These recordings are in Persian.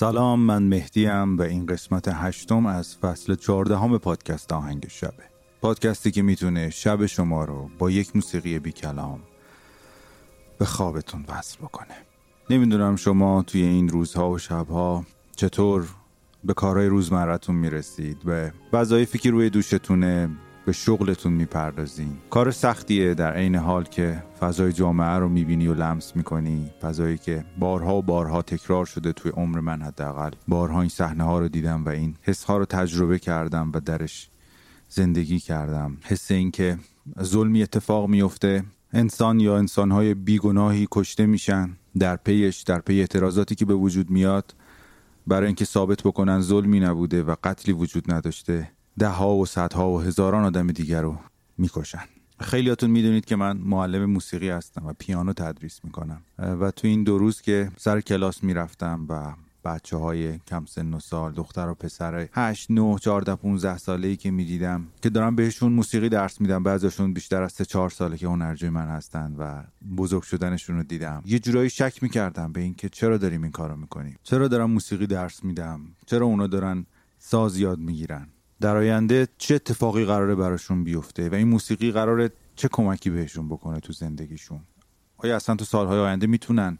سلام من مهدیم و این قسمت هشتم از فصل چهاردهم پادکست آهنگ شبه. پادکستی که می‌تونه شب شما رو با یک موسیقی بی کلام به خوابتون وصل بکنه. نمی‌دونم شما توی این روزها و شبها چطور به کارهای روزمرتون می‌رسید به وظایفی که روی دوشتونه به شغلتون می‌پردازین کار سختیه در عین حال که فضای جامعه رو می‌بینی و لمس می‌کنی. فضایی که بارها و بارها تکرار شده توی عمر من حداقل. بارها این صحنه ها رو دیدم و این حس ها رو تجربه کردم و درش زندگی کردم. حس این که ظلمی اتفاق میفته انسان یا انسانهای بیگناهی کشته میشن. در پیش در پی اعتراضاتی که به وجود میاد. برای اینکه ثابت بکنن ظلمی نبوده و قتلی وجود نداشته. ده ها و صدها و هزاران آدم دیگر رو می‌کشن. خیلیاتون می‌دونید که من معلم موسیقی هستم و پیانو تدریس می‌کنم. و تو این دو روز که سر کلاس می‌رفتم و بچه های کم سن و سال دختر و پسر 8 9 14 15 ساله ای که می‌دیدم که دارم بهشون موسیقی درس میدم بعضیشون بیشتر از 3 4 ساله که هنرجوی من هستن و بزرگ شدنشون رو دیدم. یه جورایی شک می‌کردم به اینکه چرا داریم این کارو می‌کنیم. چرا دارم موسیقی درس میدم؟ چرا اونا دارن ساز یاد می‌گیرن؟ در آینده چه اتفاقی قراره براشون بیفته و این موسیقی قراره چه کمکی بهشون بکنه تو زندگیشون؟ آیا اصلا تو سالهای آینده می‌تونن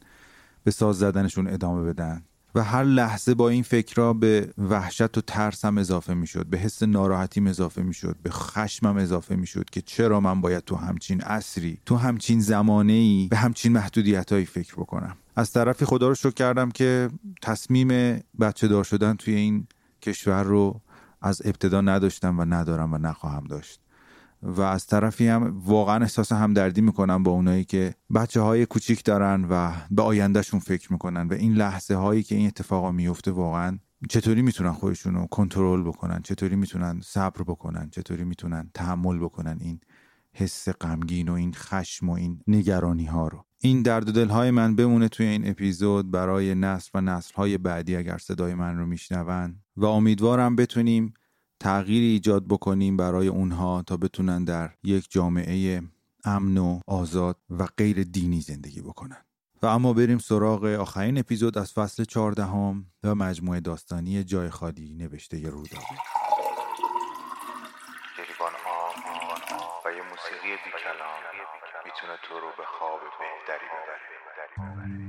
به ساز زدنشون ادامه بدن؟ و هر لحظه با این فکرها به وحشت و ترسم اضافه می‌شد به حس ناراحتیم اضافه می‌شد به خشمم اضافه می‌شد که چرا من باید تو همچین اصری تو همچین زمانه ای به همچین محدودیت هایی فکر بکنم؟ از طرفی خدا رو شکر کردم که تصمیم بچه دار شدن توی این کشور رو از ابتدا نداشتم و ندارم و نخواهم داشت. و از طرفی هم واقعا احساس همدردی می‌کنم با اونایی که بچه های کوچیک دارن و به آیندهشون فکر می‌کنن و این لحظه هایی که این اتفاقا میفته واقعا چطوری می‌تونن خودشون رو کنترل بکنن چطوری می‌تونن صبر بکنن چطوری می‌تونن تحمل بکنن این حس غمگین و این خشم و این نگرانی ها رو. این درد و دل های من بمونه توی این اپیزود. برای نسل و نسل های بعدی اگر صدای من رو میشنون و امیدوارم بتونیم تغییری ایجاد بکنیم برای اونها تا بتونن در یک جامعه امن و آزاد و غیر دینی زندگی بکنن. و اما بریم سراغ آخرین اپیزود از فصل چهاردهم و مجموعه داستانی جای خالی نوشته رودابه و یه موسیقی بی کلام می‌تونه تو رو به خواب بهتری ببره.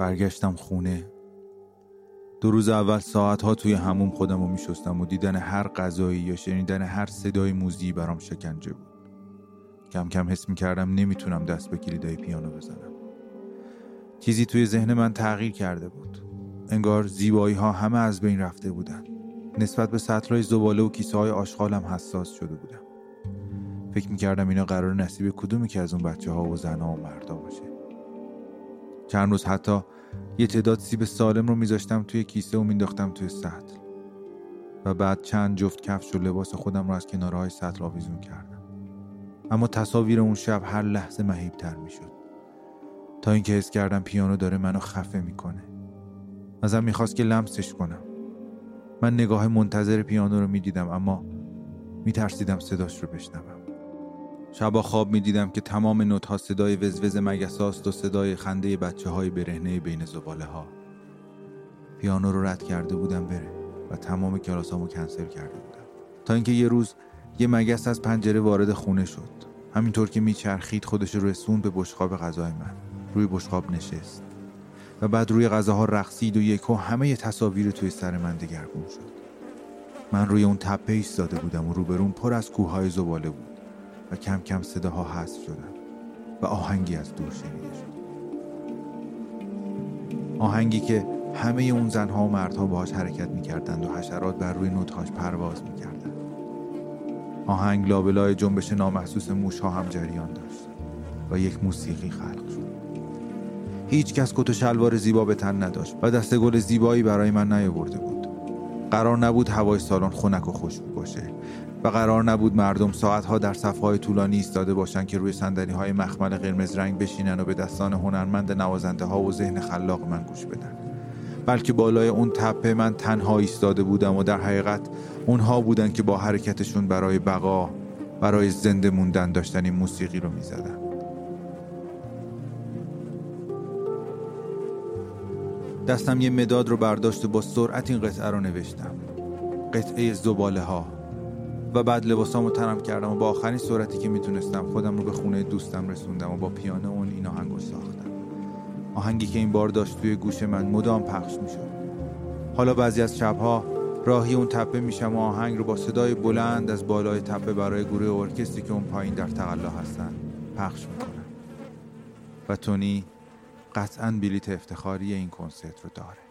برگشتم خونه. دو روز اول ساعت ها توی هموم خودم رو میشستم و دیدن هر غذایی یا شنیدن هر صدای موزی برام شکنجه بود. کم کم حس می‌کردم نمی‌تونم دست به کلیدای پیانو بزنم. چیزی توی ذهن من تغییر کرده بود. انگار زیبایی ها همه از بین رفته بودن. نسبت به سطرهای زباله و کیسه های آشغالم حساس شده بودم. فکر می‌کردم اینا قرار نصیب کدومی که از اون بچه ها و زنها و مردا باشه. چند روز حتی یه تعداد سیب سالم رو میذاشتم توی کیسه و مینداختم توی سطل. و بعد چند جفت کفش و لباس خودم رو از کنارهای سطل آویزون کردم. اما تصاویر اون شب هر لحظه مهیبتر می‌شد. تا اینکه حس کردم پیانو داره منو خفه می‌کنه. ازم می‌خواست که لمسش کنم. من نگاه منتظر پیانو رو می‌دیدم اما میترسیدم صداش رو بشنوم. شبا خواب می‌دیدم که تمام نوت ها صدای وزوز مگساست و صدای خنده بچه های برهنه بین زباله ها پیانو رو رد کرده بودم بره و تمام کلاسامو کنسل کرده بودم. تا اینکه یه روز یه مگس از پنجره وارد خونه شد. همینطور که میچرخید خودش رو رسوند به بشقاب غذای من. روی بشقاب نشست. و بعد روی غذاها رقصید و یکو همه تصاویر توی سر من دگرگون شد. من روی اون تپه ایستاده بودم و روبرون پر از کوههای زباله بود. و کم کم صداها حذف شدن و آهنگی از دور شنیده شد. آهنگی که همه اون زنها و مردها باهاش حرکت می‌کردند و حشرات بر روی نوتهاش پرواز می‌کردند. آهنگ لابلای جنبش نامحسوس موشها هم جریان داشت و یک موسیقی خلق شد. هیچ کس کت و شلوار زیبا به تن نداشت و دسته گل زیبایی برای من نیاورده بود. قرار نبود هوای سالن خنک و خوشبو باشه. و قرار نبود مردم ساعتها در صفهای طولانی ایستاده باشند که روی صندلی های مخمل قرمز رنگ بشینن و به دستان هنرمند نوازنده ها و ذهن خلاق من گوش بدن. بلکه بالای اون تپه من تنها ایستاده بودم و در حقیقت اونها بودن که با حرکتشون برای بقا برای زنده موندن داشتن این موسیقی رو می‌زدن. دستم یه مداد رو برداشت و با سرعت این قطعه رو نوشتم. قطعه زباله ها و بعد لباسامو تنم کردم و با آخرین سرعتی که می‌تونستم خودم رو به خونه دوستم رسوندم و با پیانه اون این آهنگ رو ساختم. آهنگی که این بار داشت توی گوش من مدام پخش می‌شد. حالا بعضی از شبها راهی اون تپه میشم و آهنگ رو با صدای بلند از بالای تپه برای گروه ارکستری که اون پایین در تقلا هستن پخش می‌کنم. و تونی قطعا بلیت افتخاری این کنسرت رو داره.